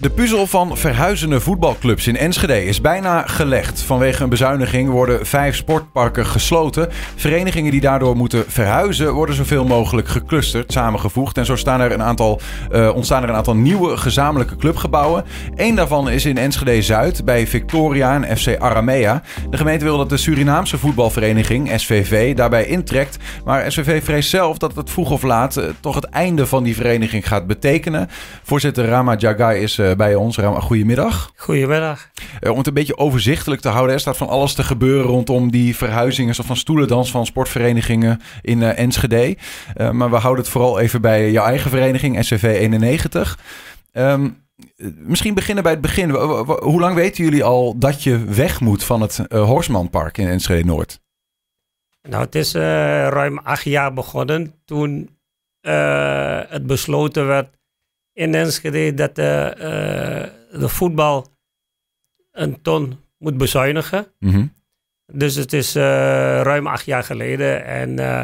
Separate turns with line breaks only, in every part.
De puzzel van verhuizende voetbalclubs in Enschede is bijna gelegd. Vanwege een bezuiniging worden vijf sportparken gesloten. Verenigingen die daardoor moeten verhuizen worden zoveel mogelijk geclusterd, samengevoegd. En zo staan er een aantal, uh, ontstaan er een aantal nieuwe gezamenlijke clubgebouwen. Eén daarvan is in Enschede Zuid bij Victoria en FC Aramea. De gemeente wil dat de Surinaamse voetbalvereniging SVV daarbij intrekt. Maar SVV vreest zelf dat het vroeg of laat uh, toch het einde van die vereniging gaat betekenen. Voorzitter Rama Jagai is uh, bij ons. Goedemiddag.
Goedemiddag.
Uh, om het een beetje overzichtelijk te houden, er staat van alles te gebeuren rondom die verhuizingen van stoelendans van sportverenigingen in uh, Enschede. Maar we houden het vooral even bij jouw eigen vereniging, SCV 91. Um, misschien beginnen bij het begin. Hoe lang weten jullie al dat je weg moet van het Horsmanpark in Enschede Noord?
Nou, het is ruim acht jaar begonnen toen het besloten werd in Enschede dat de, uh, de voetbal een ton moet bezuinigen. Mm -hmm. Dus het is uh, ruim acht jaar geleden. En uh,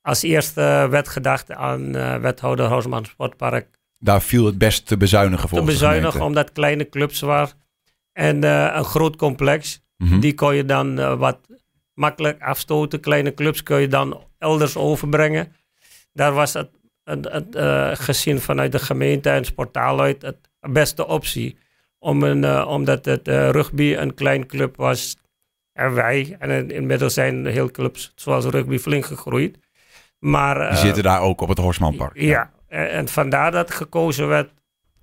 als eerste werd gedacht aan wethouder Housman Sportpark.
Daar viel het best te bezuinigen voor.
Te bezuinigen omdat kleine clubs waren. En een groot complex. Mm -hmm. Die kon je dan wat makkelijk afstoten. Kleine clubs kun je dan elders overbrengen. Daar was het gezien vanuit de gemeente en sportaal uit het beste optie. Om een, uh, omdat het uh, rugby een klein club was en wij. En inmiddels zijn heel clubs zoals rugby flink gegroeid. Maar,
Die zitten daar ook op het Horsmanpark.
Ja, ja. En, en, vandaar dat gekozen werd.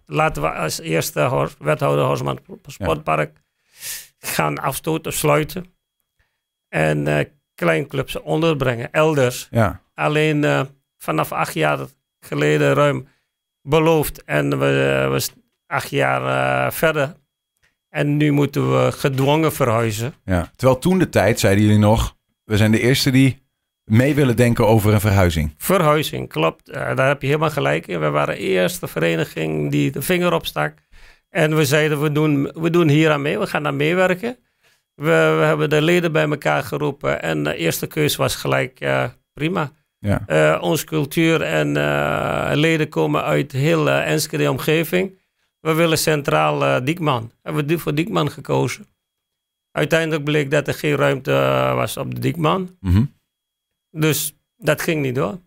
Laten we als eerste wethouder Horsman Sportpark ja. gaan afstoten, sluiten. En kleinclubs onderbrengen, elders.
Ja.
Alleen vanaf acht jaar geleden ruim beloofd. En we, we acht jaar uh, verder. En nu moeten we gedwongen verhuizen.
Ja. Terwijl toen de tijd zeiden jullie nog, we zijn de eerste die mee willen denken over een verhuizing.
Verhuizing, klopt. Uh, daar heb je helemaal gelijk in. We waren de eerste vereniging die de vinger opstak. En we zeiden, we doen, we doen hier aan mee, we gaan daar meewerken. We, we hebben de leden bij elkaar geroepen en de eerste keus was gelijk uh, prima.
Ja.
Uh, onze cultuur en uh, leden komen uit heel uh, Enschede omgeving. We willen centraal Diekman. Hebben we voor Diekman gekozen. Uiteindelijk bleek dat er geen ruimte was op de Diekman.
Mm -hmm.
Dus dat ging niet door.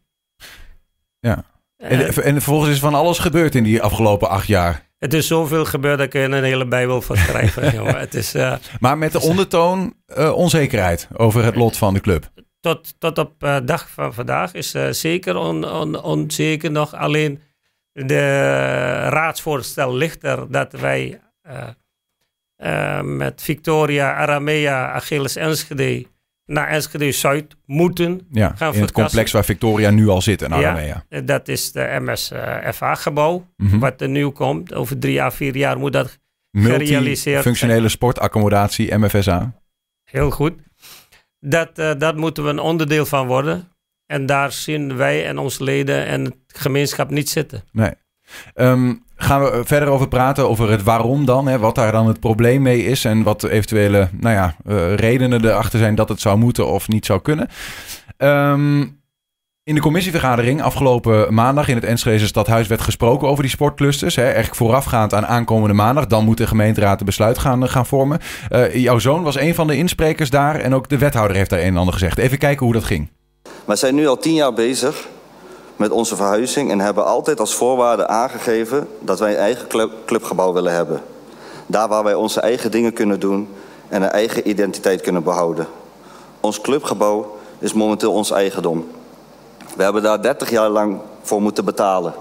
Ja. En, en vervolgens is van alles gebeurd in die afgelopen acht jaar.
Het is zoveel gebeurd dat ik er een hele bijbel voor schrijven. jongen. Het is,
maar met de ondertoon onzekerheid over het lot van de club
tot, tot op uh, dag van vandaag is uh, zeker on, on, onzeker nog. Alleen de raadsvoorstel ligt er dat wij uh, met Victoria, Aramea, Achilles, Enschede naar Enschede Zuid moeten
ja, gaan in het complex waar Victoria nu al zit en Aramea.
Ja, dat is de MSFA-gebouw, mm -hmm. wat er nu komt. Over drie à vier jaar moet dat gerealiseerd
Functionele sportaccommodatie, MFSA.
Heel goed. Dat, uh, dat moeten we een onderdeel van worden. En daar zien wij en onze leden en het gemeenschap niet zitten.
Nee. Um, gaan we verder over praten over het waarom dan? Hè? Wat daar dan het probleem mee is en wat eventuele nou ja, uh, redenen erachter zijn dat het zou moeten of niet zou kunnen. Um, in de commissievergadering afgelopen maandag in het Enschede Stadhuis werd gesproken over die sportclusters. Hè, eigenlijk voorafgaand aan aankomende maandag. Dan moet de gemeenteraad de besluit gaan, gaan vormen. Uh, jouw zoon was een van de insprekers daar en ook de wethouder heeft daar een en ander gezegd. Even kijken hoe dat ging.
We zijn nu al tien jaar bezig met onze verhuizing en hebben altijd als voorwaarde aangegeven dat wij een eigen club, clubgebouw willen hebben. Daar waar wij onze eigen dingen kunnen doen en een eigen identiteit kunnen behouden. Ons clubgebouw is momenteel ons eigendom. We hebben daar 30 jaar lang voor moeten betalen.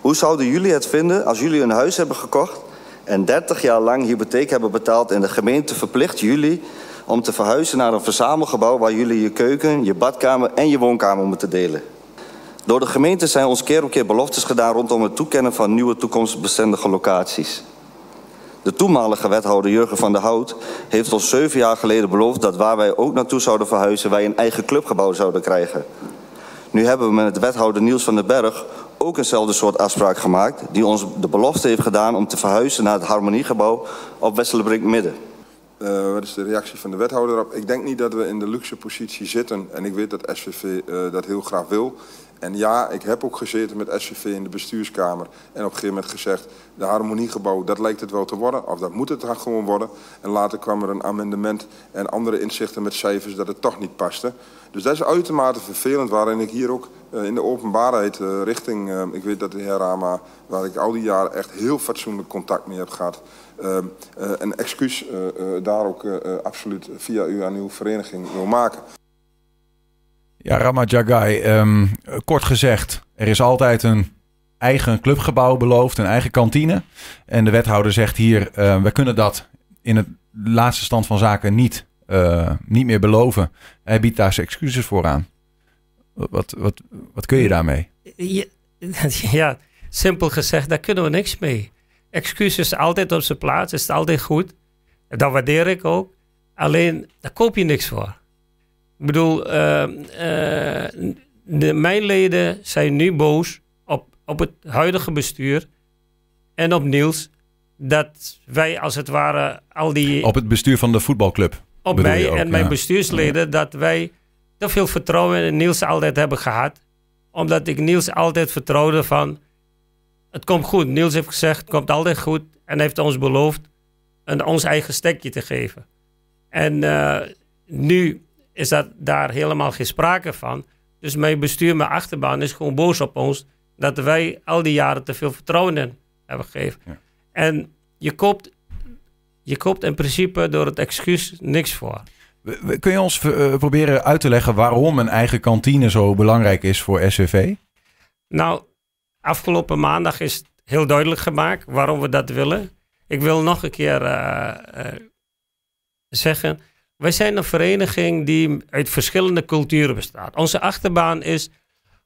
Hoe zouden jullie het vinden als jullie een huis hebben gekocht en 30 jaar lang hypotheek hebben betaald en de gemeente verplicht jullie om te verhuizen naar een verzamelgebouw waar jullie je keuken, je badkamer en je woonkamer moeten delen? Door de gemeente zijn ons keer op keer beloftes gedaan rondom het toekennen van nieuwe toekomstbestendige locaties. De toenmalige wethouder Jurgen van der Hout heeft ons zeven jaar geleden beloofd dat waar wij ook naartoe zouden verhuizen, wij een eigen clubgebouw zouden krijgen. Nu hebben we met wethouder Niels van den Berg ook eenzelfde soort afspraak gemaakt, die ons de belofte heeft gedaan om te verhuizen naar het Harmoniegebouw op Westelenbrink Midden.
Uh, wat is de reactie van de wethouder op? Ik denk niet dat we in de luxe positie zitten. En ik weet dat SVV uh, dat heel graag wil. En ja, ik heb ook gezeten met SVV in de bestuurskamer. En op een gegeven moment gezegd, de harmoniegebouw, dat lijkt het wel te worden. Of dat moet het dan gewoon worden. En later kwam er een amendement en andere inzichten met cijfers dat het toch niet paste. Dus dat is uitermate vervelend, waarin ik hier ook uh, in de openbaarheid uh, richting... Uh, ik weet dat de heer Rama, waar ik al die jaren echt heel fatsoenlijk contact mee heb gehad... een excuus daar ook absoluut via u aan uw vereniging wil maken.
Ja, Rama Jagai, um, kort gezegd, er is altijd een eigen clubgebouw beloofd, een eigen kantine. En de wethouder zegt hier, uh, we kunnen dat in het laatste stand van zaken niet, uh, niet meer beloven. Hij biedt daar zijn excuses voor aan. Wat, wat, wat kun je daarmee?
Ja, ja, simpel gezegd, daar kunnen we niks mee. Excuses altijd op zijn plaats, is altijd goed. Dat waardeer ik ook. Alleen, daar koop je niks voor. Ik bedoel, uh, uh, de, mijn leden zijn nu boos op, op het huidige bestuur en op Niels. Dat wij als het ware al die.
Op het bestuur van de voetbalclub.
Op mij ook, en mijn bestuursleden, dat wij te veel vertrouwen in Niels altijd hebben gehad. Omdat ik Niels altijd vertrouwde van. Het komt goed. Niels heeft gezegd: het komt altijd goed. En heeft ons beloofd een, ons eigen stekje te geven. En uh, nu is dat daar helemaal geen sprake van. Dus mijn bestuur, mijn achterban is gewoon boos op ons dat wij al die jaren te veel vertrouwen in hebben gegeven. Ja. En je koopt, je koopt in principe door het excuus niks voor.
Kun je ons uh, proberen uit te leggen waarom een eigen kantine zo belangrijk is voor SVV?
Nou, afgelopen maandag is het heel duidelijk gemaakt waarom we dat willen. Ik wil nog een keer uh, uh, zeggen wij zijn een vereniging die uit verschillende culturen bestaat. Onze achterbaan is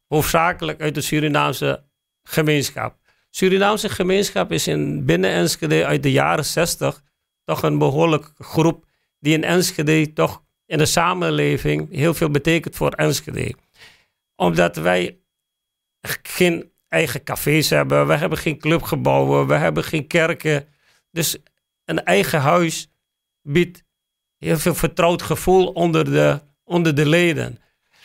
hoofdzakelijk uit de Surinaamse gemeenschap. Surinaamse gemeenschap is in binnen Enschede uit de jaren 60 toch een behoorlijk groep die in Enschede toch in de samenleving heel veel betekent voor Enschede. Omdat wij geen eigen cafés hebben, we hebben geen clubgebouwen, we hebben geen kerken. Dus een eigen huis biedt heel veel vertrouwd gevoel onder de, onder de leden.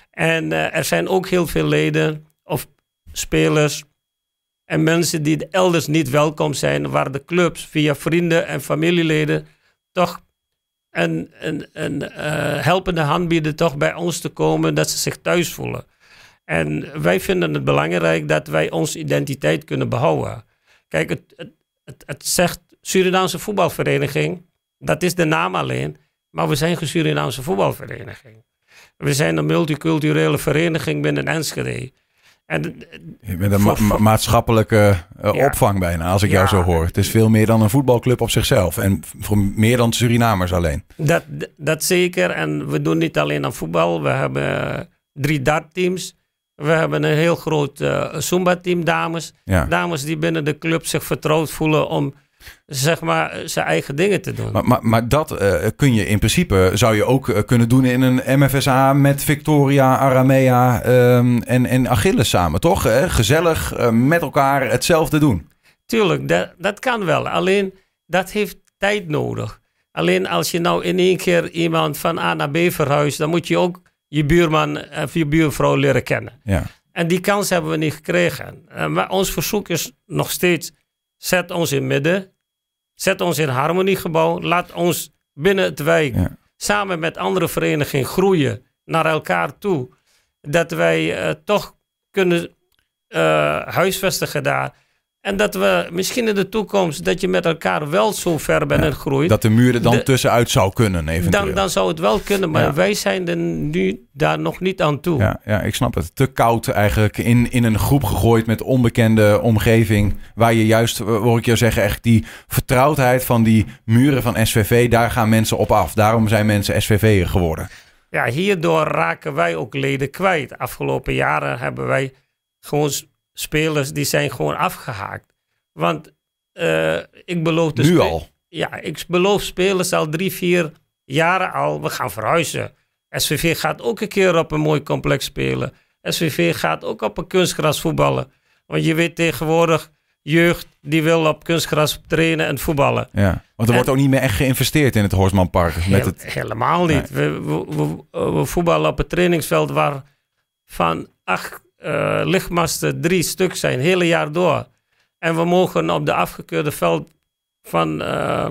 En uh, er zijn ook heel veel leden of spelers en mensen die elders niet welkom zijn, waar de clubs via vrienden en familieleden toch een, een, een uh, helpende hand bieden toch bij ons te komen, dat ze zich thuis voelen. En wij vinden het belangrijk dat wij onze identiteit kunnen behouden. Kijk, het, het, het, het zegt Surinaamse voetbalvereniging, dat is de naam alleen. Maar we zijn geen Surinaamse voetbalvereniging. We zijn een multiculturele vereniging binnen Enschede.
En, je bent een ma maatschappelijke uh, ja. opvang bijna, als ik ja. jou zo hoor. Het is veel meer dan een voetbalclub op zichzelf. En voor meer dan Surinamers alleen.
Dat, dat zeker. En we doen niet alleen aan voetbal. We hebben drie dartteams. We hebben een heel groot uh, Zumba-team dames. Ja. Dames die binnen de club zich vertrouwd voelen om zeg maar, zijn eigen dingen te doen.
Maar, maar, maar dat uh, kun je in principe, zou je ook uh, kunnen doen in een MFSA met Victoria, Aramea um, en, en Achilles samen, toch? Gezellig uh, met elkaar hetzelfde doen.
Tuurlijk, dat, dat kan wel. Alleen, dat heeft tijd nodig. Alleen als je nou in één keer iemand van A naar B verhuist, dan moet je ook je buurman of je buurvrouw leren kennen.
Ja.
En die kans hebben we niet gekregen. maar ons verzoek is nog steeds, zet ons in midden Zet ons in harmoniegebouw. Laat ons binnen het wijk samen met andere verenigingen groeien naar elkaar toe. Dat wij uh, toch kunnen uh, huisvestigen daar. En dat we misschien in de toekomst, dat je met elkaar wel zo ver bent ja, en groeit.
Dat de muren dan de, tussenuit zou kunnen eventueel.
Dan, dan zou het wel kunnen, maar ja. wij zijn er nu daar nog niet aan toe.
Ja, ja, ik snap het. Te koud eigenlijk in, in een groep gegooid met onbekende omgeving. Waar je juist, hoor ik je zeggen, echt die vertrouwdheid van die muren van SVV, daar gaan mensen op af. Daarom zijn mensen SVV'er geworden.
Ja, hierdoor raken wij ook leden kwijt. Afgelopen jaren hebben wij gewoon spelers die zijn gewoon afgehaakt. Want uh, ik beloof...
Nu al?
Ja, ik beloof spelers al drie, vier jaren al, we gaan verhuizen. SVV gaat ook een keer op een mooi complex spelen. SVV gaat ook op een kunstgras voetballen. Want je weet tegenwoordig, jeugd die wil op kunstgras trainen en voetballen.
Ja, want er en, wordt ook niet meer echt geïnvesteerd in het Horsmanpark.
Heel,
met het...
Helemaal niet. Nee. We, we, we, we, voetballen op het trainingsveld waar van acht uh, lichtmasten drie stuk zijn, het hele jaar door. En we mogen op de afgekeurde veld van uh,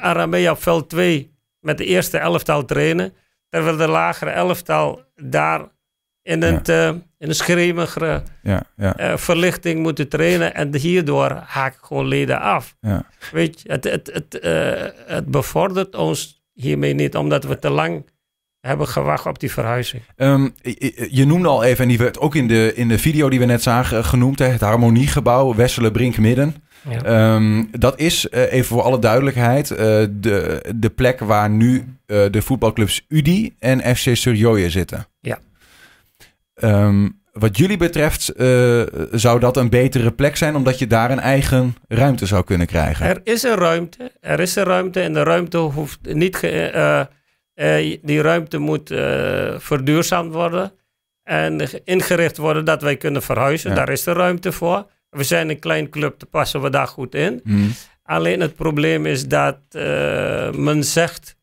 Aramea op veld 2 met de eerste elftal trainen. Terwijl de lagere elftal daar in, het, ja. in een schreeuwige ja, ja. verlichting moeten trainen. En hierdoor haak ik gewoon leden af. Weet je, het, het, het, het bevordert ons hiermee niet, omdat we te lang hebben gewacht op die verhuizing.
Um, je, noemde al even, en die werd ook in de, in de video die we net zagen genoemd, hè, het Harmoniegebouw, Wesselen Brink Midden. Ja. Um, dat is, uh, even voor alle duidelijkheid, uh, de, de plek waar nu uh, de voetbalclubs UDI en FC Surjoye zitten.
Ja.
Um, wat jullie betreft zou dat een betere plek zijn, omdat je daar een eigen ruimte zou kunnen krijgen.
Er is een ruimte, er is een ruimte en de ruimte hoeft niet ge, uh, die ruimte moet uh, verduurzaamd worden en ingericht worden dat wij kunnen verhuizen. Daar is de ruimte voor. We zijn een klein club, te passen we daar goed in. Mm. Alleen het probleem is dat uh, men zegt,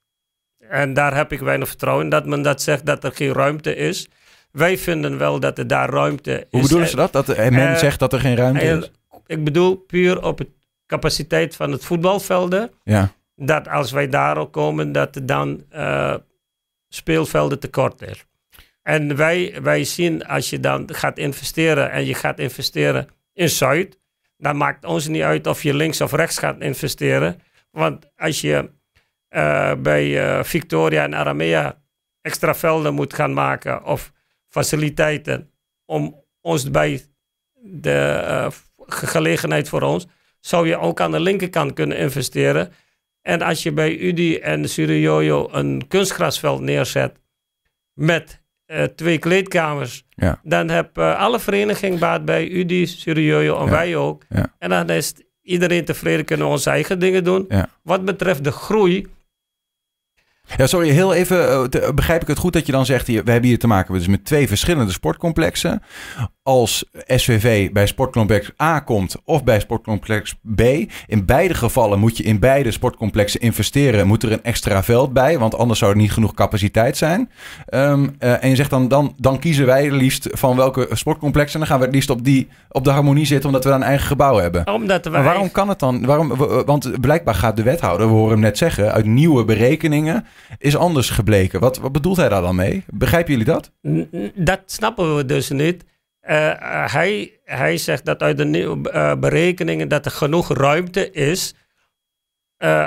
en daar heb ik weinig vertrouwen in, dat men dat zegt dat er geen ruimte is. Wij vinden wel dat er daar ruimte is.
Hoe bedoelen ze dat? Dat men zegt dat er geen ruimte is?
Ik bedoel puur op de capaciteit van het voetbalvelden.
Ja
dat als wij daarop komen, dat dan uh, speelvelden tekort is. En wij, wij zien als je dan gaat investeren en je gaat investeren in Zuid, dan maakt ons niet uit of je links of rechts gaat investeren. Want als je uh, bij uh, Victoria en Aramea extra velden moet gaan maken of faciliteiten om ons bij de gelegenheid voor ons, zou je ook aan de linkerkant kunnen investeren. En als je bij UDI en Surioyo een kunstgrasveld neerzet met uh, twee kleedkamers,
ja.
dan heb uh, alle vereniging baat bij UDI, Surioyo en ja. wij ook.
Ja.
En dan is iedereen tevreden, kunnen we onze eigen dingen doen. Wat betreft de groei,
ja, sorry, heel even. Uh, begrijp ik het goed dat je dan zegt: hier, we hebben hier te maken dus met twee verschillende sportcomplexen. Als SVV bij sportcomplex A komt of bij sportcomplex B. In beide gevallen moet je in beide sportcomplexen investeren. Moet er een extra veld bij, want anders zou er niet genoeg capaciteit zijn. Um, uh, en je zegt dan, dan, dan kiezen wij liefst van welke sportcomplex. En dan gaan we het liefst op, die, op de harmonie zitten, omdat we dan een eigen gebouw hebben.
Omdat wij...
Maar waarom kan het dan? Waarom, want blijkbaar gaat de wethouder, we horen hem net zeggen, uit nieuwe berekeningen is anders gebleken. Wat, wat bedoelt hij daar dan mee? Begrijpen jullie dat?
Dat snappen we dus niet. Uh, hij, hij zegt dat uit de uh, berekeningen dat er genoeg ruimte is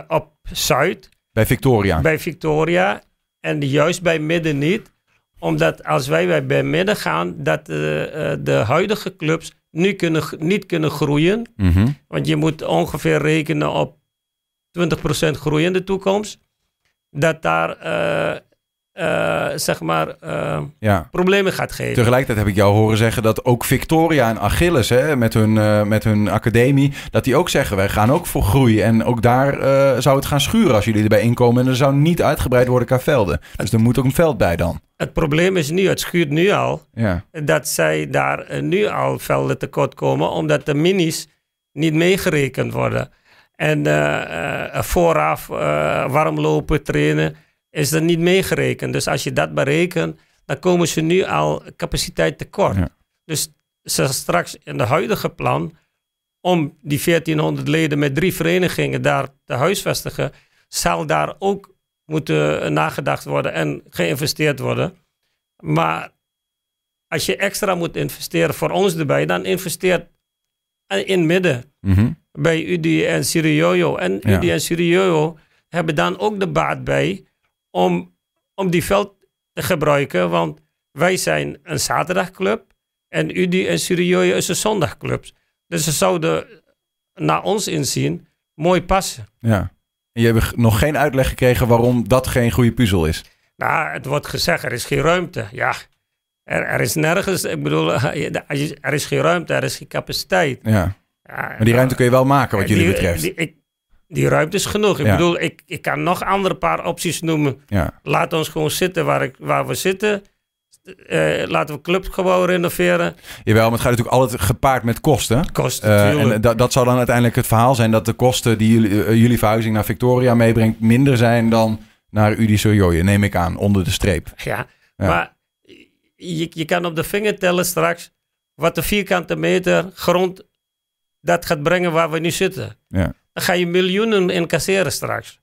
op Zuid.
Bij Victoria.
Bij Victoria. En juist bij Midden niet. Omdat als wij bij Midden gaan, dat de huidige clubs nu kunnen, niet kunnen groeien.
Mm -hmm.
Want je moet ongeveer rekenen op 20% groei in de toekomst dat daar uh, uh, zeg maar uh,
ja.
problemen gaat geven.
Tegelijkertijd heb ik jou horen zeggen dat ook Victoria en Achilles hè, met, hun, met hun academie, dat die ook zeggen wij gaan ook voor groei. En ook daar zou het gaan schuren als jullie erbij inkomen. En er zou niet uitgebreid worden qua velden. Dus er moet ook een veld bij dan.
Het probleem is nu, het schuurt nu al,
ja.
dat zij daar nu al velden tekort komen, omdat de minis niet meegerekend worden. En vooraf uh, warmlopen, trainen, is er niet meegerekend. Dus als je dat berekent, dan komen ze nu al capaciteit tekort.
Ja.
Dus ze straks in de huidige plan, om die 1400 leden met drie verenigingen daar te huisvestigen, zal daar ook moeten nagedacht worden en geïnvesteerd worden. Maar als je extra moet investeren voor ons erbij, dan investeert in midden.
Mm -hmm
bij UDI en Siriojo. En ja. UDI en Siriojo hebben dan ook de baat bij om, om die veld te gebruiken. Want wij zijn een zaterdagclub en UDI en Siriojo is een zondagclub. Dus ze zouden naar ons inzien mooi passen.
Ja. En je hebt nog geen uitleg gekregen waarom dat geen goede puzzel is?
Nou, het wordt gezegd, er is geen ruimte. Ja, er, er is nergens, ik bedoel, er is geen ruimte, er is geen capaciteit.
Ja. Ja, maar die ruimte kun je wel maken wat jullie
die,
betreft.
Die, ik, die ruimte is genoeg. Ik
Ja.
bedoel, ik, ik kan nog andere paar opties noemen.
Ja.
Laat ons gewoon zitten waar, ik, waar we zitten. Eh, laten we clubgebouw renoveren.
Jawel, maar het gaat natuurlijk altijd gepaard met kosten.
Kosten,
Eh, en dat, dat zou dan uiteindelijk het verhaal zijn dat de kosten die jullie, eh, jullie verhuizing naar Victoria meebrengt minder zijn dan naar Udisojoje, neem ik aan, onder de streep.
Ja,
Ja.
maar je, je kan op de vinger tellen straks wat de vierkante meter grond dat gaat brengen waar we nu zitten.
Ja.
Dan ga je miljoenen incasseren straks.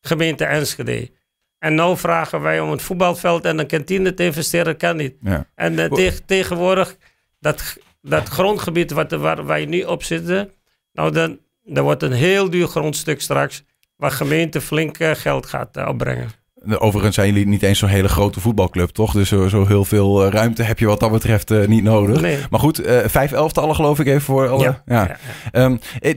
Gemeente Enschede. En nu vragen wij om een voetbalveld en een kantine te investeren, kan niet.
Ja.
En uh, tegen, tegenwoordig, dat, dat grondgebied wat, waar wij nu op zitten, nou dan, dat wordt een heel duur grondstuk straks, waar gemeente flink uh, geld gaat uh, opbrengen.
Overigens zijn jullie niet eens zo'n hele grote voetbalclub, toch? Dus zo, zo heel veel uh, ruimte heb je wat dat betreft uh, niet nodig.
Nee.
Maar goed, uh, vijf elftallen geloof ik even voor alle...
Ja.
ja. ja. Um, het,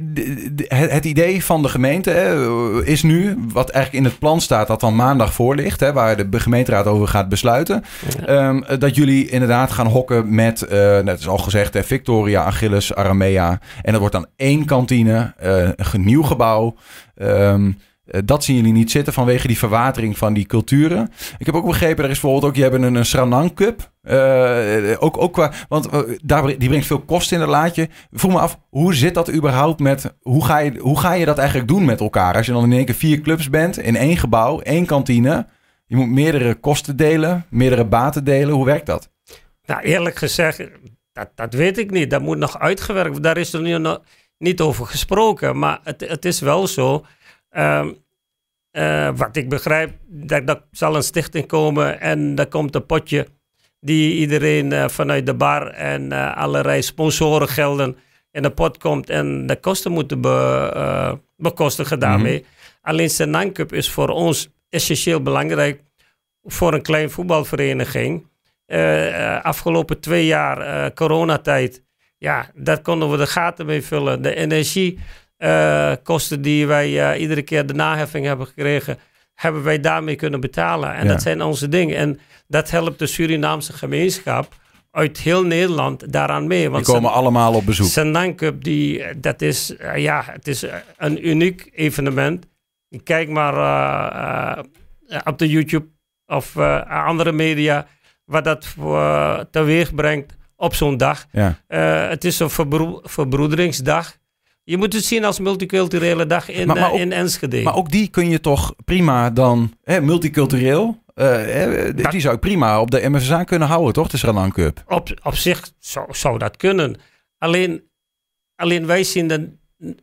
het, idee van de gemeente hè, is nu, wat eigenlijk in het plan staat, dat dan maandag voor ligt, hè, waar de gemeenteraad over gaat besluiten, ja. um, dat jullie inderdaad gaan hokken met, net is al gezegd, Victoria, Achilles, Aramea. En dat wordt dan één kantine, een nieuw gebouw. Um, uh, dat zien jullie niet zitten vanwege die verwatering van die culturen. Ik heb ook begrepen, er is bijvoorbeeld ook, je hebt een, een Cup. Uh, ook, ook qua, want uh, daar, die brengt veel kosten in het laadje. Vroeg me af, hoe zit dat überhaupt met, hoe ga, je, hoe ga je dat eigenlijk doen met elkaar? Als je dan in één keer vier clubs bent, in één gebouw, één kantine. Je moet meerdere kosten delen, meerdere baten delen. Hoe werkt dat?
Nou, eerlijk gezegd, dat, dat weet ik niet. Dat moet nog uitgewerkt worden. Daar is er nu nog niet over gesproken. Maar het, het is wel zo... Um, uh, wat ik begrijp, dat, dat zal een stichting komen en daar komt een potje die iedereen uh, vanuit de bar en uh, allerlei sponsorengelden in de pot komt en de kosten moeten be, bekostigen daarmee. Mm -hmm. Alleen Senang Cup is voor ons essentieel belangrijk voor een klein voetbalvereniging. afgelopen twee jaar coronatijd, ja, daar konden we de gaten mee vullen. De energie uh, kosten die wij uh, iedere keer de naheffing hebben gekregen, hebben wij daarmee kunnen betalen. En ja. dat zijn onze dingen. En dat helpt de Surinaamse gemeenschap uit heel Nederland daaraan mee.
Want die komen allemaal op bezoek.
Senang Cup, die, dat is, uh, ja, het is een uniek evenement. Kijk maar op de YouTube of andere media wat dat voor, teweeg brengt op zo'n dag.
Ja.
het is een verbro verbroederingsdag. Je moet het zien als multiculturele dag in,
maar, maar ook,
in Enschede.
Maar ook die kun je toch prima dan, hè, multicultureel, uh, dat, die zou ik prima op de MFSA kunnen houden, toch? De Sranan Cup.
Op, op zich zou, zou dat kunnen. Alleen, alleen wij zien dat,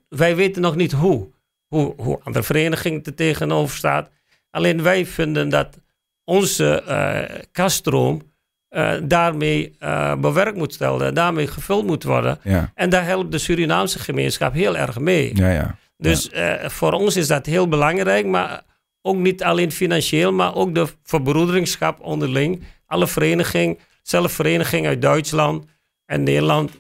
wij weten nog niet hoe. Hoe, hoe andere vereniging er tegenover staat. Alleen wij vinden dat onze uh, kaststroom uh, daarmee uh, bewerkt moet stellen, daarmee gevuld moet worden.
Ja.
En daar helpt de Surinaamse gemeenschap heel erg mee.
Ja, ja.
Dus. Uh, voor ons is dat heel belangrijk, maar ook niet alleen financieel, maar ook de verbroederingschap onderling. Alle verenigingen, zelf verenigingen uit Duitsland en Nederland,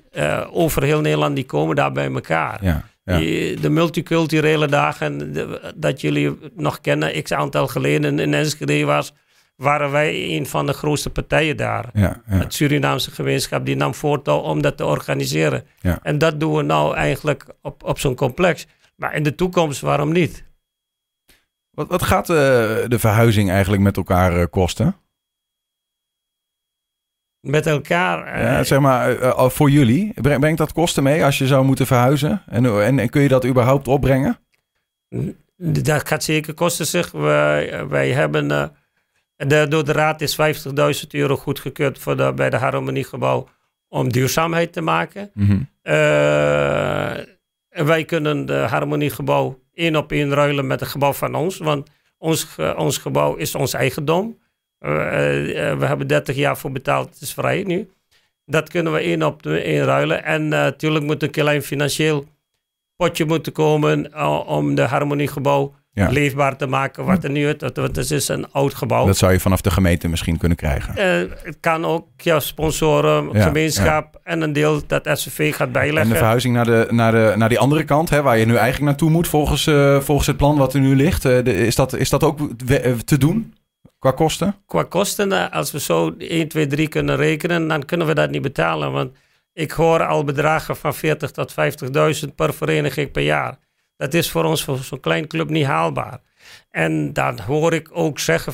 over heel Nederland, die komen daar bij elkaar. Die, de multiculturele dagen, de, dat jullie nog kennen, x aantal geleden in Enschede was waren wij een van de grootste partijen daar.
Ja, ja.
Het Surinaamse gemeenschap die nam voortouw om dat te organiseren.
Ja.
En dat doen we nou eigenlijk op, op zo'n complex. Maar in de toekomst, waarom niet?
Wat, wat gaat uh, de verhuizing eigenlijk met elkaar uh, kosten?
Met elkaar?
Uh, ja, zeg maar, voor jullie. Breng, brengt dat kosten mee als je zou moeten verhuizen? En, en, en kun je dat überhaupt opbrengen?
Dat gaat zeker kosten zich. Wij, wij hebben... De, door de raad is 50.000 euro goedgekeurd voor de, bij de Harmoniegebouw om duurzaamheid te maken.
Mm -hmm.
uh, wij kunnen de Harmoniegebouw één op één ruilen met het gebouw van ons, want ons, ons gebouw is ons eigendom. Uh, uh, we hebben 30 jaar voor betaald, het is vrij nu. Dat kunnen we één op één ruilen. En natuurlijk moet een klein financieel potje moeten komen om de Harmoniegebouw ja. leefbaar te maken wat er nu is. Want het is een oud gebouw.
Dat zou je vanaf de gemeente misschien kunnen krijgen.
Uh, het kan ook ja, sponsoren, ja, gemeenschap ja. en een deel dat SCV gaat bijleggen.
En de verhuizing naar, de, naar, de, naar die andere kant, hè, waar je nu eigenlijk naartoe moet volgens, uh, volgens het plan wat er nu ligt. Uh, de, is, dat, is dat ook te doen? Qua kosten?
Qua kosten, als we zo 1, 2, 3 kunnen rekenen, dan kunnen we dat niet betalen. Want ik hoor al bedragen van 40.000 tot 50.000 per vereniging per jaar. Dat is voor ons, voor zo'n klein club, niet haalbaar. En dan hoor ik ook zeggen,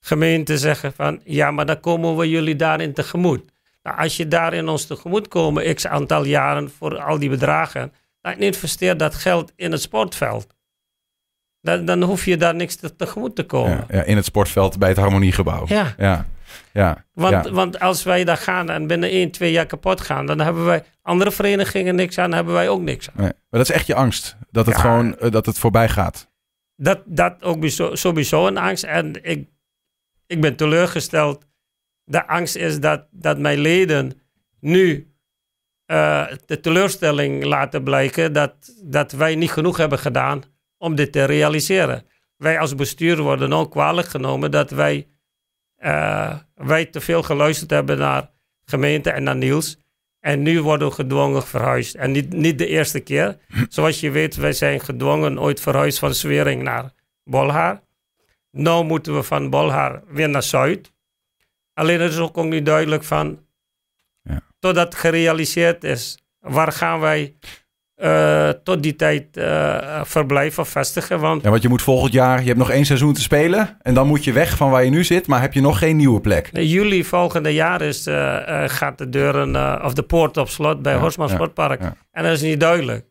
gemeenten zeggen van... ja, maar dan komen we jullie daarin tegemoet. Nou, als je daarin ons tegemoet komen, x aantal jaren voor al die bedragen... dan investeer dat geld in het sportveld. Dan, dan hoef je daar niks te, tegemoet te komen.
Ja, ja, in het sportveld bij het Harmoniegebouw.
Ja.
ja. Ja.
Want,
ja.
want als wij daar gaan en binnen 1, 2 jaar kapot gaan, dan hebben wij andere verenigingen niks aan, dan hebben wij ook niks aan.
Nee. Maar dat is echt je angst. Dat het
Ja.
gewoon eh, dat het voorbij gaat.
Dat, dat ook sowieso een angst. En ik, ik ben teleurgesteld. De angst is dat, dat mijn leden nu eh, de teleurstelling laten blijken dat, dat wij niet genoeg hebben gedaan om dit te realiseren. Wij als bestuur worden ook kwalijk genomen dat wij, wij te veel geluisterd hebben naar gemeente en naar Niels. En nu worden we gedwongen verhuisd. En niet, niet de eerste keer. Zoals je weet, wij zijn gedwongen ooit verhuisd van Zwering naar Bolhaar. Nu moeten we van Bolhaar weer naar Zuid. Alleen het is ook, ook niet duidelijk van...
Ja.
Totdat gerealiseerd is, waar gaan wij eh, tot die tijd eh, verblijven of vestigen? Want
Ja, want je moet volgend jaar, je hebt nog één seizoen te spelen. En dan moet je weg van waar je nu zit, maar heb je nog geen nieuwe plek.
in juli volgende jaar is, eh, gaat de deuren of de poort op slot bij
Ja,
Horsman
ja,
Sportpark.
ja.
En dat is niet duidelijk.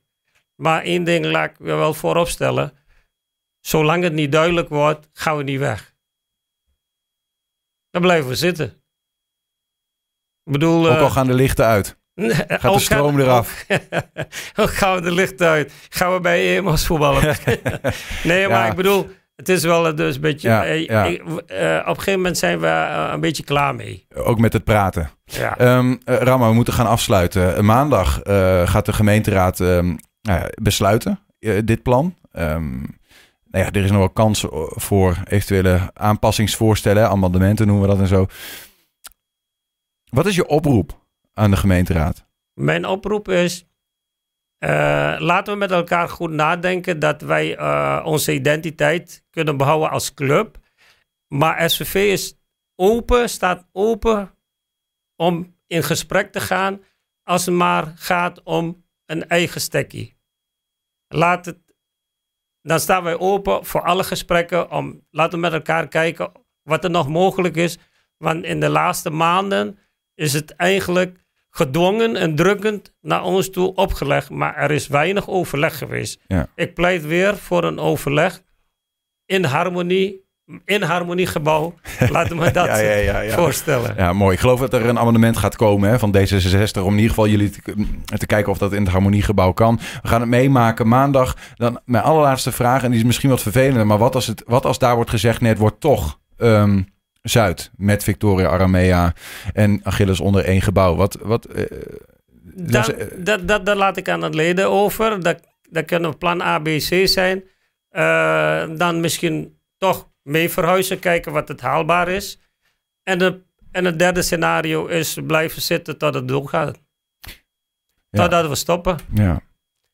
Maar één ding laat ik wel voorop stellen. Zolang het niet duidelijk wordt, gaan we niet weg. Dan blijven we zitten. Ik bedoel...
Ook al gaan de lichten uit.
Gaat
de stroom eraf.
Ook gaan we de licht uit. Gaan we bij EMO's voetballen. nee, maar ik bedoel, het is wel dus een beetje...
Ja,
eh,
ja.
ik- eh, op een gegeven moment zijn we eh, een beetje klaar mee.
Ook met het praten.
Ja.
Ehm eh, Rama, we moeten gaan afsluiten. Maandag gaat de gemeenteraad ehm, nou besluiten, dit plan. Ehm, nou ja, er is nog wel kans voor eventuele aanpassingsvoorstellen, amendementen noemen we dat en zo. Wat is je oproep aan de gemeenteraad?
Mijn oproep is... eh, laten we met elkaar goed nadenken dat wij eh, onze identiteit kunnen behouden als club. Maar SVV is open, staat open om in gesprek te gaan als het maar gaat om een eigen stekkie. Laat het, dan staan wij open voor alle gesprekken om laten we met elkaar kijken wat er nog mogelijk is. Want in de laatste maanden is het eigenlijk gedwongen en drukkend naar ons toe opgelegd. Maar er is weinig overleg geweest.
Ja.
Ik pleit weer voor een overleg in harmonie, in harmoniegebouw. Laten we dat
Ja, ja, ja, ja.
voorstellen.
Ja, mooi. Ik geloof dat er een amendement gaat komen hè, van D66 om in ieder geval jullie te, te kijken of dat in het harmoniegebouw kan. We gaan het meemaken maandag. Dan mijn allerlaatste vraag, en die is misschien wat vervelender, maar wat als, het, wat als daar wordt gezegd, nee, het wordt toch ehm, Zuid met Victoria Aramea en Achilles onder één gebouw. Wat, wat, eh,
Dat,
eh,
dat, dat, dat laat ik aan het leden over. Dat, dat kunnen plan A, B, C zijn. Eh, dan misschien toch mee verhuizen, kijken wat het haalbaar is. En, de, en het derde scenario is blijven zitten tot het doorgaat.
Ja.
Totdat we stoppen.
ja.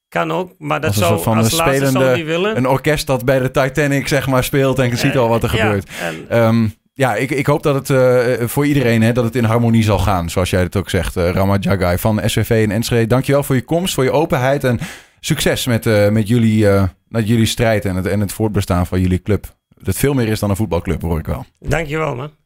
Kan ook, maar dat
Als een
zou
van
als
een
laatste
spelende-
niet willen.
een orkest dat bij de Titanic zeg maar speelt en ziet al wat er
Eh, ja,
gebeurt.
en-
Ehm, ja, ik, ik hoop dat het eh, voor iedereen hè, dat het in harmonie zal gaan. Zoals jij het ook zegt, eh Rama Jagai van SVV en Enschede. Dankjewel voor je komst, voor je openheid en succes met, eh, met, jullie, met jullie strijd en het, en het voortbestaan van jullie club. Dat veel meer is dan een voetbalclub, hoor ik wel.
Dankjewel, man.